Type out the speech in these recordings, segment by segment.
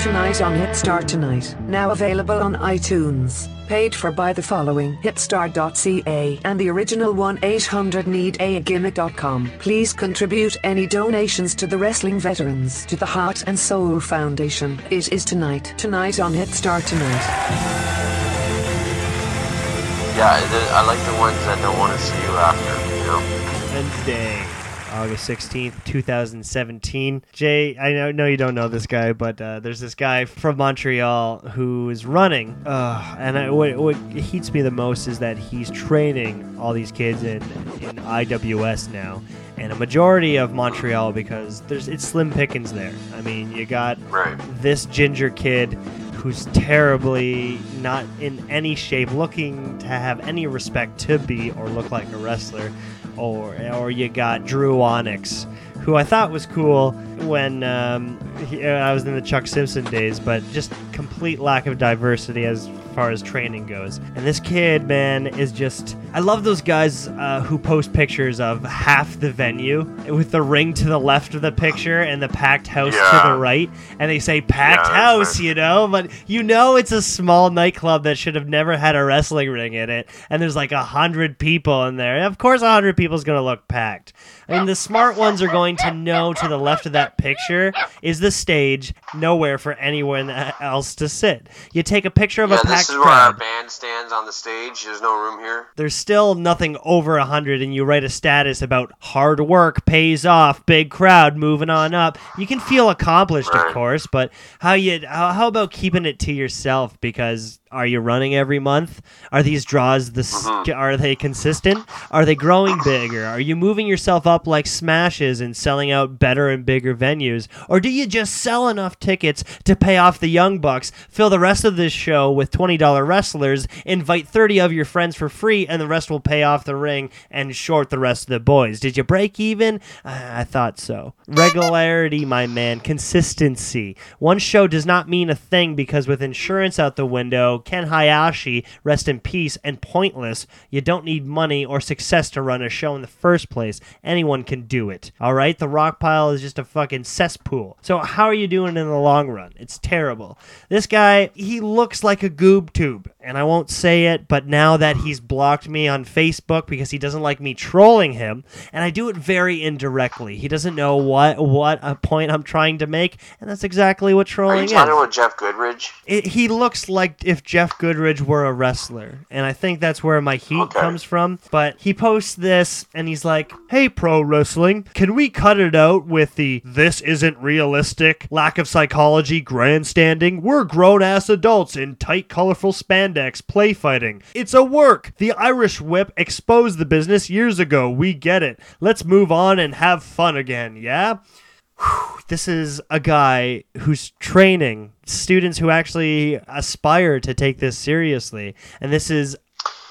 Tonight on Hitstar Tonight, now available on iTunes. Paid for by the following hitstar.ca and the original 1 800 need a gimmick.com. Please contribute any donations to the wrestling veterans to the Heart and Soul Foundation. It is tonight. Tonight on Hitstar Tonight. Yeah, I like the ones that don't want to see you after, you know? Wednesday, August 16th, 2017. Jay, I know, know you don't know this guy, but uh, there's this guy from Montreal who is running. Uh, and I, what, what heats me the most is that he's training all these kids in, in IWS now. And a majority of Montreal because there's it's slim pickings there. I mean, you got Right. this ginger kid who's terribly not in any shape looking to have any respect to be or look like a wrestler or or you got Drew Onyx who I thought was cool when um, he, uh, I was in the Chuck Simpson days but just complete lack of diversity as far as training goes. And this kid man is just I love those guys uh, who post pictures of half the venue with the ring to the left of the picture and the packed house to the right. And they say packed Yeah, house you know? But you know it's a small nightclub that should have never had a wrestling ring in it. And there's like a hundred people in there. And of course a hundred people is going to look packed. I mean the smart ones are going to know to the left of that picture is the stage nowhere for anyone else to sit. You take a picture of Yeah, a this packed is where our crowd. band stands on the stage. There's no room here. there's still nothing over a hundred and you write a status about hard work pays off big crowd moving on up. You can feel accomplished of course but how you how, how about keeping it to yourself? Because are you running every month? Are these draws the s are they consistent? Are they growing bigger? Are you moving yourself up like smashes and selling out better and bigger venues? Or do you just sell enough tickets to pay off the young bucks fill the rest of this show with $20 wrestlers invite 30 of your friends for free and the rest will pay off the ring and short the rest of the boys? Did you break even? Uh, i thought so. Regularity my man. Consistency. One show does not mean a thing because with insurance out the window ken hayashi rest in peace and pointless. You don't need money or success to run a show in the first place. Anyone can do it all right? The rock pile is just a fucking cesspool. So how are you doing in the long run? It's terrible. This guy he looks like a goob tube and i won't say it but now that he's blocked me on facebook because he doesn't like me trolling him and i do it very indirectly. He doesn't know what what a point i'm trying to make and that's exactly what trolling Are you is. talking about Jeff Goodridge? it, he looks like if Jeff Goodridge were a wrestler, and I think that's where my heat Okay. comes from. But he posts this, and he's like, "Hey, pro wrestling, can we cut it out with the this isn't realistic, lack of psychology, grandstanding? We're grown ass adults in tight, colorful spandex, play fighting. It's a work. The Irish Whip exposed the business years ago. We get it. Let's move on and have fun again. Yeah." This is a guy who's training students who actually aspire to take this seriously and this is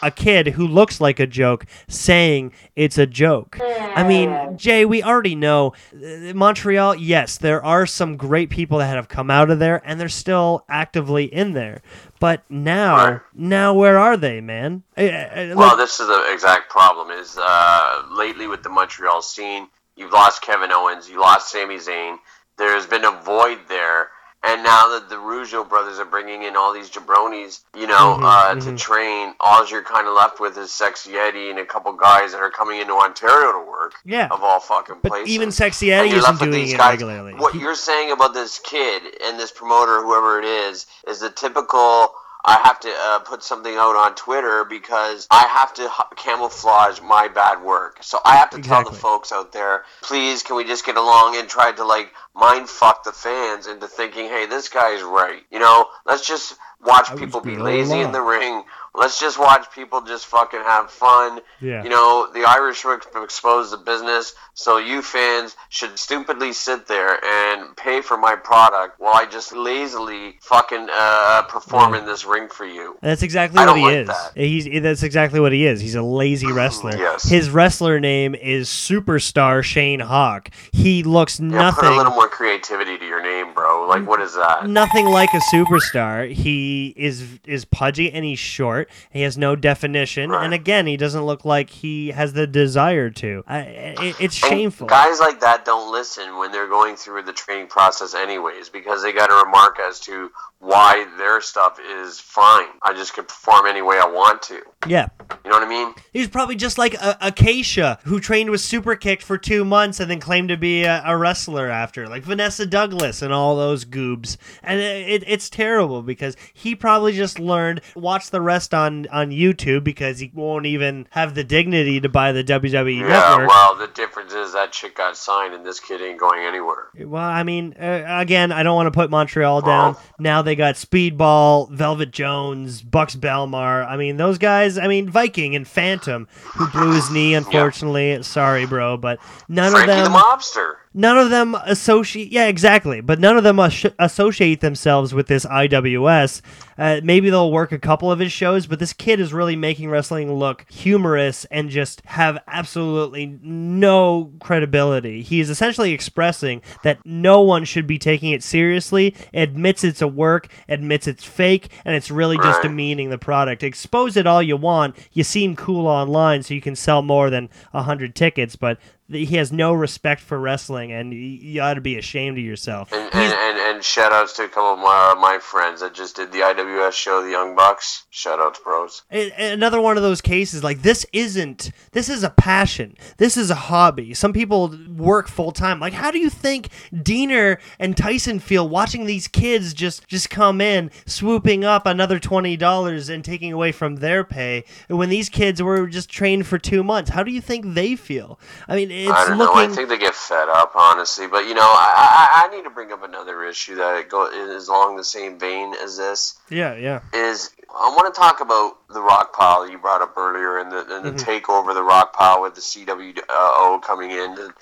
a kid who looks like a joke saying it's a joke. I mean, Jay, we already know uh, Montreal, yes, there are some great people that have come out of there and they're still actively in there. But now, now where are they, man? Uh, uh, Well, like- this is the exact problem. Is uh, lately with the Montreal scene, you've lost Kevin Owens, you lost Sami Zayn. There has been a void there, and now that the Rougeau brothers are bringing in all these jabronis, you know, Mhm, uh, mhm. to train, all you're kind of left with is Sexy Eddie and a couple guys that are coming into Ontario to work. Yeah. Of all fucking but places. even Sexy Eddie isn't doing it guys. regularly. What He- you're saying about this kid and this promoter, whoever it is, is the typical. I have to uh, put something out on Twitter because I have to h- camouflage my bad work. So I have to tell the folks out there, please, can we just get along and try to like mind fuck the fans into thinking, hey, this guy's right. You know, let's just watch I people be lazy in the ring. Let's just watch people just fucking have fun. Yeah. You know, the Irish exposed the business, so you fans should stupidly sit there and pay for my product while I just lazily fucking uh, perform Yeah. in this ring for you. And That's exactly I what he like is. that. He's that's exactly what he is. He's a lazy wrestler. Yes. His wrestler name is Superstar Shane Hawk. He looks Yeah, put a nothing little more creativity to your name, bro. Like, what is that? nothing like a superstar. He he is is pudgy and he's short. He has no definition, Right. and again, he doesn't look like he has the desire to. I, it, it's And shameful. Guys like that don't listen when they're going through the training process, anyways, because they got a remark as to why their stuff is fine. I just can perform any way I want to. yeah, You know what I mean? he's probably just like a Acacia who trained with Super Kicked for two months and then claimed to be a, a wrestler after, like Vanessa Douglas and all those goobs. And it, it, it's terrible because he probably just learned, watch the rest on on YouTube because he won't even have the dignity to buy the WWE Yeah. network. Well, the difference is that chick got signed, and this kid ain't going anywhere. Well, I mean, uh, again, I don't want to put Montreal down. Oh. Now they got Speedball, Velvet Jones, Buxx Belmar. I mean, those guys. I mean, Viking and Phantom, who blew his knee. Unfortunately, sorry, bro, but none Frankie of the them. mobster. None of them associate. Yeah, exactly. But none of them as- associate themselves with this IWS. Uh, maybe they'll work a couple of his shows, but this kid is really making wrestling look humorous and just have absolutely no credibility. He is essentially expressing that no one should be taking it seriously, admits it's a work, admits it's fake, and it's really just demeaning the product. Expose it all you want. You seem cool online, so you can sell more than 100 tickets, but he has no respect for wrestling, and you ought to be ashamed of yourself. And, and, and, and shout outs to a couple of my, uh, my friends that just did the IWS show, the Young Bucks. Shout outs, bros. Another one of those cases like this isn't this is a passion this is a hobby some people work full time like how do you think diener and tyson feel watching these kids just just come in swooping up another $20 and taking away from their pay when these kids were just trained for two months how do you think they feel i mean it's I don't looking know. I think they get fed up, honestly. But you know, I, I, I need to bring up another issue that go, is along the same vein as this. yeah yeah Is I want to talk about the rock pile you brought up earlier, and the, and the Mhm. takeover of the rock pile with the CWO coming in to,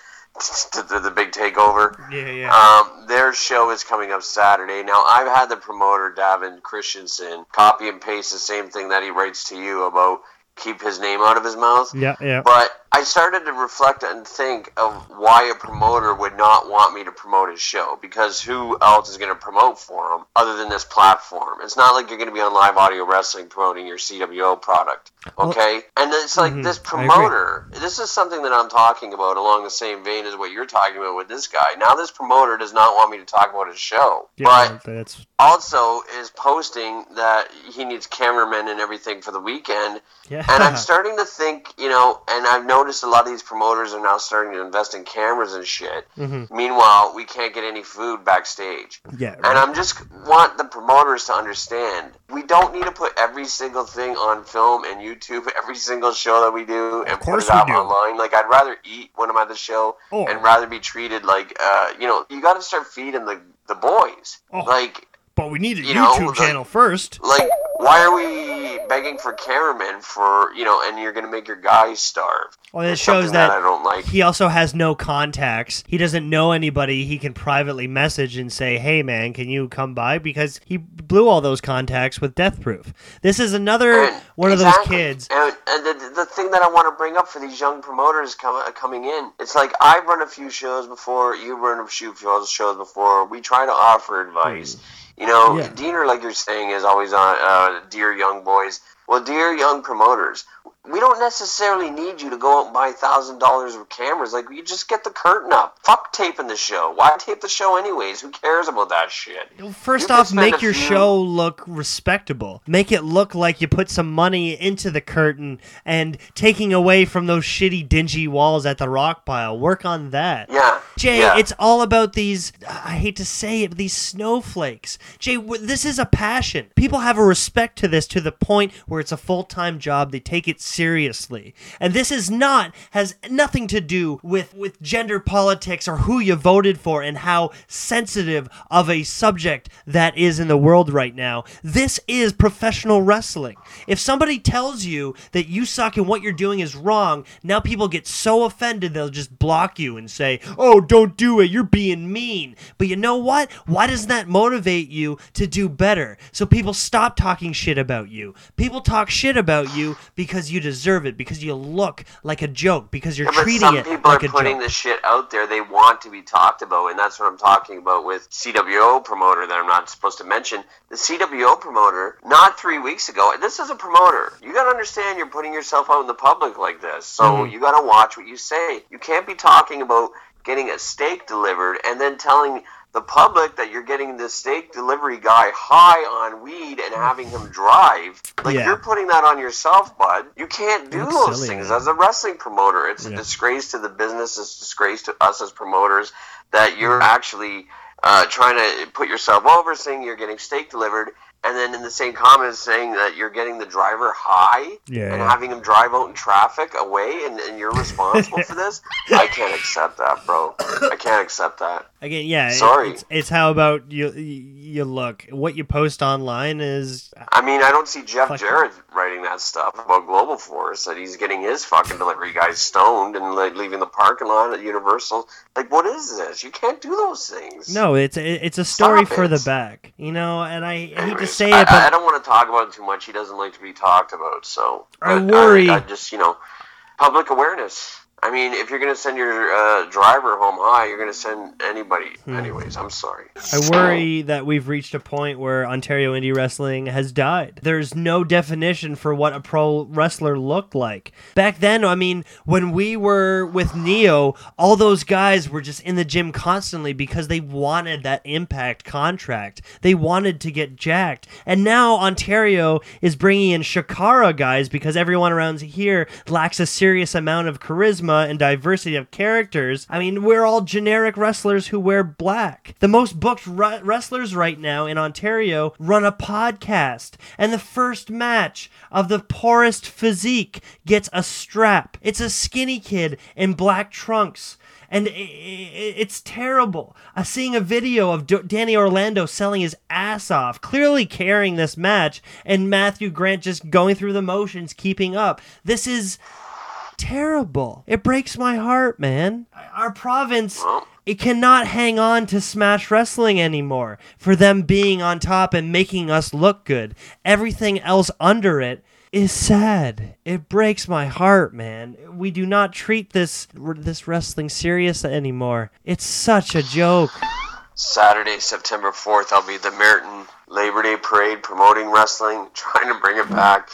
to, to the big takeover. yeah yeah Um, their show is coming up Saturday. Now, I've had the promoter, Davin Christensen, copy and paste the same thing that he writes to you about keep his name out of his mouth. yeah yeah But I started to reflect and think of why a promoter would not want me to promote his show because who else is going to promote for him other than this platform? It's not like you're going to be on live audio wrestling promoting your CWO product, okay? and it's like Mhm, this promoter. This is something that I'm talking about along the same vein as what you're talking about with this guy. Now this promoter does not want me to talk about his show, yeah but that's also is posting that he needs cameramen and everything for the weekend yeah and I'm starting to think, you know, and I've noticed a lot of these promoters are now starting to invest in cameras and shit. Mhm. Meanwhile, we can't get any food backstage. yeah And I'm just want the promoters to understand we don't need to put every single thing on film and YouTube, every single show that we do, and put it out do. online. Like I'd rather eat when I'm at the show Oh. and rather be treated like, uh, you know, you got to start feeding the the boys. Oh. Like but we need a you know, youtube channel first like why are we begging for cameramen for you know and you're gonna make your guys starve well it shows something that i don't like he also has no contacts. He doesn't know anybody he can privately message and say, "Hey man, can you come by?" because he blew all those contacts with Death Proof. This is another And- one of those kids. and, and the, the thing that i want to bring up for these young promoters com- uh, coming in it's like i've run a few shows before you've run a few shows shows before we try to offer advice hmm. You know Yeah. like you're saying is always on uh, dear young boys well dear young promoters we don't necessarily need you to go out and buy thousand dollars of cameras. Like you just get the curtain up. Fuck taping the show. Why tape the show anyways? Who cares about that shit? First You off, make your few- show look respectable. Make it look like you put some money into the curtain and taking away from those shitty, dingy walls at the rock pile. Work on that. Yeah. Jay, yeah. it's all about these. I hate to say it, but these snowflakes. Jay, this is a passion. People have a respect to this to the point where it's a full time job. They take it seriously, and this is not has nothing to do with with gender politics or who you voted for and how sensitive of a subject that is in the world right now. This is professional wrestling. If somebody tells you that you suck and what you're doing is wrong, now people get so offended they'll just block you and say, "Oh, don't do it. You're being mean." But you know what? Why doesn't that motivate you to do better? So people stop talking shit about you. People talk shit about you because you deserve it because you look like a joke because you're Yeah, treating some it people like are a putting joke. this shit out there. They want to be talked about, and that's what I'm talking about with CWO promoter that I'm not supposed to mention. The CWO promoter, not three weeks ago. This is a promoter. You got to understand, you're putting yourself out in the public like this, so Mhm. you got to watch what you say. You can't be talking about getting a steak delivered and then telling the public that you're getting the steak delivery guy high on weed and having him drive. Like Yeah. you're putting that on yourself, bud. You can't do That's those silly, things man. as a wrestling promoter. It's Yeah. a disgrace to the business. It's a disgrace to us as promoters that you're Mm-hmm. actually uh, trying to put yourself over, saying you're getting steak delivered, and then in the same comment saying that you're getting the driver high Yeah, and yeah. having him drive out in traffic away, and, and you're responsible for this. I can't accept that, bro. I can't accept that. Again, yeah. Sorry. it's, it's how about you you look. What you post online is I mean, I don't see Jeff Fuck. Jarrett writing that stuff about Global Force that he's getting his fucking delivery guys stoned and like leaving the parking lot at Universal. Like, what is this? You can't do those things. no, it's it's a story Stop for it. the back, you know. And I hate to say I, it, I but don't want to talk about it too much. He doesn't like to be talked about, so I but uh, worry- I, just, you know, public awareness. I mean, if you're gonna send your uh, driver home high, you're gonna send anybody. Hmm. Anyways, I'm sorry. I worry that we've reached a point where Ontario indie wrestling has died. There's no definition for what a pro wrestler looked like. Back then, I mean, when we were with Neo, all those guys were just in the gym constantly because they wanted that impact contract. They wanted to get jacked. And now Ontario is bringing in Chikara guys because everyone around here lacks a serious amount of charisma and diversity of characters. I mean, we're all generic wrestlers who wear black. The most booked wrestlers right now in Ontario run a podcast, and the first match of the poorest physique gets a strap. It's a skinny kid in black trunks and it's terrible. I'm seeing a video of D- Danny Orlando selling his ass off, clearly carrying this match, and Matthew Grant just going through the motions, keeping up. This is terrible. It breaks my heart, man. Our province. It cannot hang on to Smash Wrestling anymore for them being on top and making us look good. Everything else under it is sad. It breaks my heart, man. We do not treat this this wrestling serious anymore. It's such a joke. Saturday, September 4th, I'll be the Merton Labor Day Parade promoting wrestling, trying to bring it back.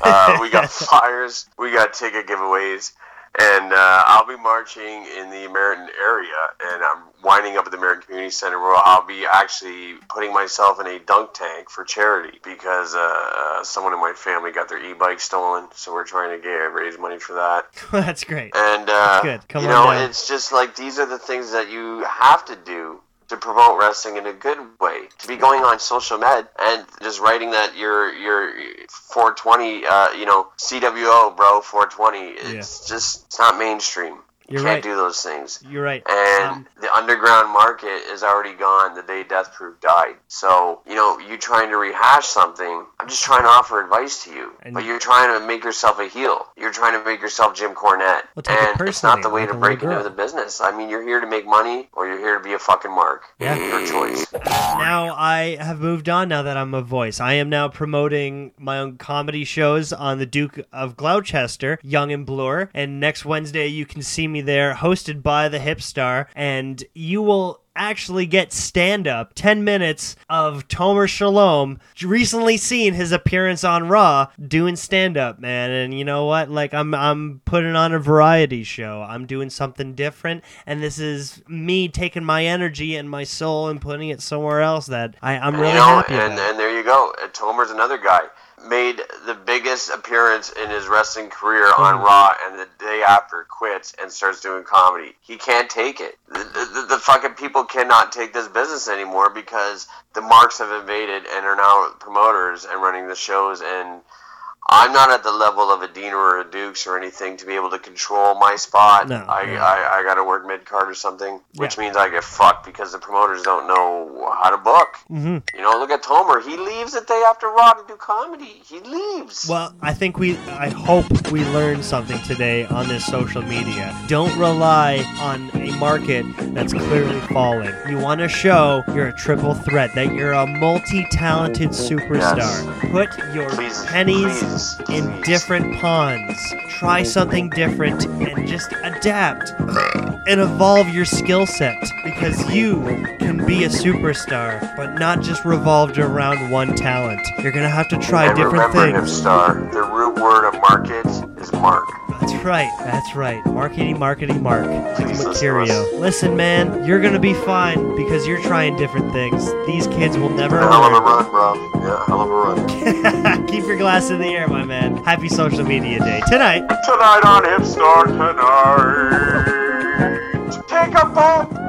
Uh, we got flyers, we got ticket giveaways, and uh, I'll be marching in the Merton area, and I'm winding up at the Merton Community Center where I'll be actually putting myself in a dunk tank for charity because uh, someone in my family got their e-bike stolen, so we're trying to get raise money for that. That's great. And uh, Good. Come you on know, down. it's just like these are the things that you have to do to promote wrestling in a good way. To be going on social med and just writing that you're you're 420, uh, you know, CWO, bro, 420. It's just it's not mainstream. You can't right. do those things. You're right. And Um, the underground market is already gone the day Death Proof died. So, you know, you trying to rehash something, I'm just trying to offer advice to you. But you're trying to make yourself a heel. You're trying to make yourself Jim Cornette. Well, and it's not the way like to break into the business. I mean, you're here to make money or you're here to be a fucking mark. Yeah. Your choice. now I have moved on now that I'm a voice. I am now promoting my own comedy shows on the Duke of Gloucester, Yonge and Bloor, and next Wednesday you can see me there hosted by the Hip Star and you will actually get stand up 10 minutes of Tomer Shalom recently seen his appearance on Raw doing stand up man and you know what like I'm I'm putting on a variety show I'm doing something different and this is me taking my energy and my soul and putting it somewhere else that I, I'm really you know, happy and, about and there you go. Tomer's another guy. Made the biggest appearance in his wrestling career on Mhm. Raw, and the day after quits and starts doing comedy. He can't take it. The, the, the fucking people cannot take this business anymore because the marks have invaded and are now promoters and running the shows. And I'm not at the level of a Dean or a Dukes or anything to be able to control my spot. No, I, no. I, I got to work mid card or something, which Yeah. means I get fucked because the promoters don't know how to book. hmm You know, look at Tomer. He leaves the day after Raw to do comedy. He leaves. Well, I think we, I hope we learned something today on this social media. Don't rely on a market that's clearly falling. You want to show you're a triple threat, that you're a multi talented superstar. Put your Please, pennies please. In different ponds. Try something different and just adapt and evolve your skill set because you can be a superstar, but not just revolved around one talent. You're gonna have to try And different remember, things. Hipstar, the root word of market is mark. That's right. That's right. Marketing, marketing, Mark. Mercurio. Listen, man, you're gonna be fine because you're trying different things. These kids will never. Hell of a run, bro. Yeah, hell of a run. Keep your glass in the air, my man. Happy Social Media Day tonight. Tonight on Hipstar tonight. Take a bump.